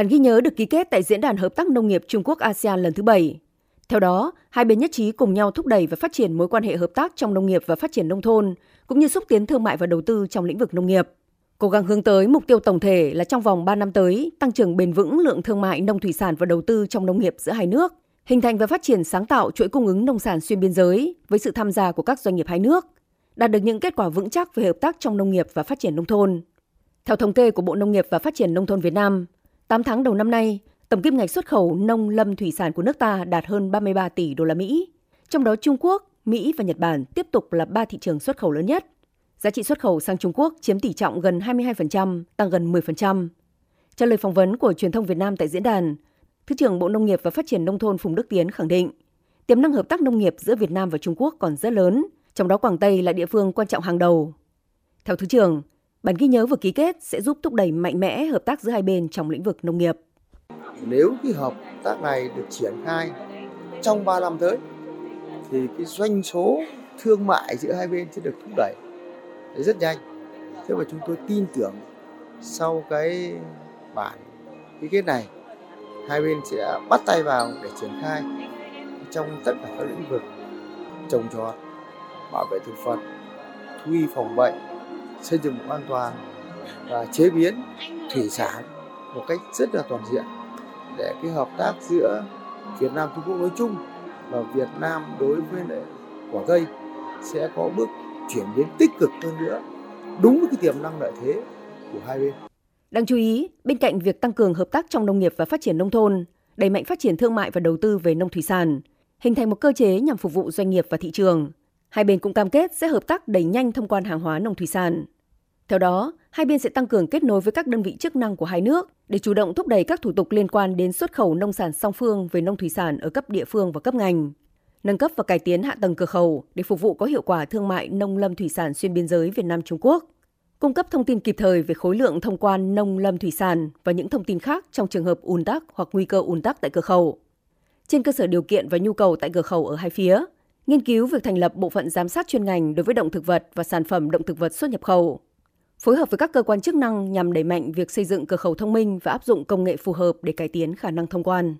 Bản ghi nhớ được ký kết tại Diễn đàn Hợp tác Nông nghiệp Trung Quốc ASEAN lần thứ 7. Theo đó, hai bên nhất trí cùng nhau thúc đẩy và phát triển mối quan hệ hợp tác trong nông nghiệp và phát triển nông thôn, cũng như xúc tiến thương mại và đầu tư trong lĩnh vực nông nghiệp. Cố gắng hướng tới mục tiêu tổng thể là trong vòng 3 năm tới, tăng trưởng bền vững lượng thương mại nông thủy sản và đầu tư trong nông nghiệp giữa hai nước, hình thành và phát triển sáng tạo chuỗi cung ứng nông sản xuyên biên giới với sự tham gia của các doanh nghiệp hai nước, đạt được những kết quả vững chắc về hợp tác trong nông nghiệp và phát triển nông thôn. Theo thống kê của Bộ Nông nghiệp và Phát triển Nông thôn Việt Nam, 8 tháng đầu năm nay, tổng kim ngạch xuất khẩu nông lâm thủy sản của nước ta đạt hơn 33 tỷ đô la Mỹ. Trong đó Trung Quốc, Mỹ và Nhật Bản tiếp tục là ba thị trường xuất khẩu lớn nhất. Giá trị xuất khẩu sang Trung Quốc chiếm tỷ trọng gần 22%, tăng gần 10%. Trả lời phỏng vấn của truyền thông Việt Nam tại diễn đàn, Thứ trưởng Bộ Nông nghiệp và Phát triển Nông thôn Phùng Đức Tiến khẳng định, tiềm năng hợp tác nông nghiệp giữa Việt Nam và Trung Quốc còn rất lớn, trong đó Quảng Tây là địa phương quan trọng hàng đầu. Theo Thứ trưởng, bản ghi nhớ vừa ký kết sẽ giúp thúc đẩy mạnh mẽ hợp tác giữa hai bên trong lĩnh vực nông nghiệp. Nếu cái hợp tác này được triển khai trong 3 năm tới, thì cái doanh số thương mại giữa hai bên sẽ được thúc đẩy rất nhanh. Thế mà chúng tôi tin tưởng sau cái bản ký kết này hai bên sẽ bắt tay vào để triển khai trong tất cả các lĩnh vực trồng trọt bảo vệ thực vật thú y phòng bệnh xây dựng an toàn và chế biến thủy sản một cách rất là toàn diện để cái hợp tác giữa Việt Nam Trung Quốc nói chung và Việt Nam đối với lại quả cây sẽ có bước chuyển biến tích cực hơn nữa đúng với cái tiềm năng lợi thế của hai bên. Đáng chú ý, bên cạnh việc tăng cường hợp tác trong nông nghiệp và phát triển nông thôn, đẩy mạnh phát triển thương mại và đầu tư về nông thủy sản, hình thành một cơ chế nhằm phục vụ doanh nghiệp và thị trường. Hai bên cũng cam kết sẽ hợp tác đẩy nhanh thông quan hàng hóa nông thủy sản. Theo đó, hai bên sẽ tăng cường kết nối với các đơn vị chức năng của hai nước để chủ động thúc đẩy các thủ tục liên quan đến xuất khẩu nông sản song phương về nông thủy sản ở cấp địa phương và cấp ngành, nâng cấp và cải tiến hạ tầng cửa khẩu để phục vụ có hiệu quả thương mại nông lâm thủy sản xuyên biên giới Việt Nam Trung Quốc cung cấp thông tin kịp thời về khối lượng thông quan nông lâm thủy sản và những thông tin khác trong trường hợp ùn tắc hoặc nguy cơ ùn tắc tại cửa khẩu. Trên cơ sở điều kiện và nhu cầu tại cửa khẩu ở hai phía, nghiên cứu việc thành lập bộ phận giám sát chuyên ngành đối với động thực vật và sản phẩm động thực vật xuất nhập khẩu. Phối hợp với các cơ quan chức năng nhằm đẩy mạnh việc xây dựng cửa khẩu thông minh và áp dụng công nghệ phù hợp để cải tiến khả năng thông quan.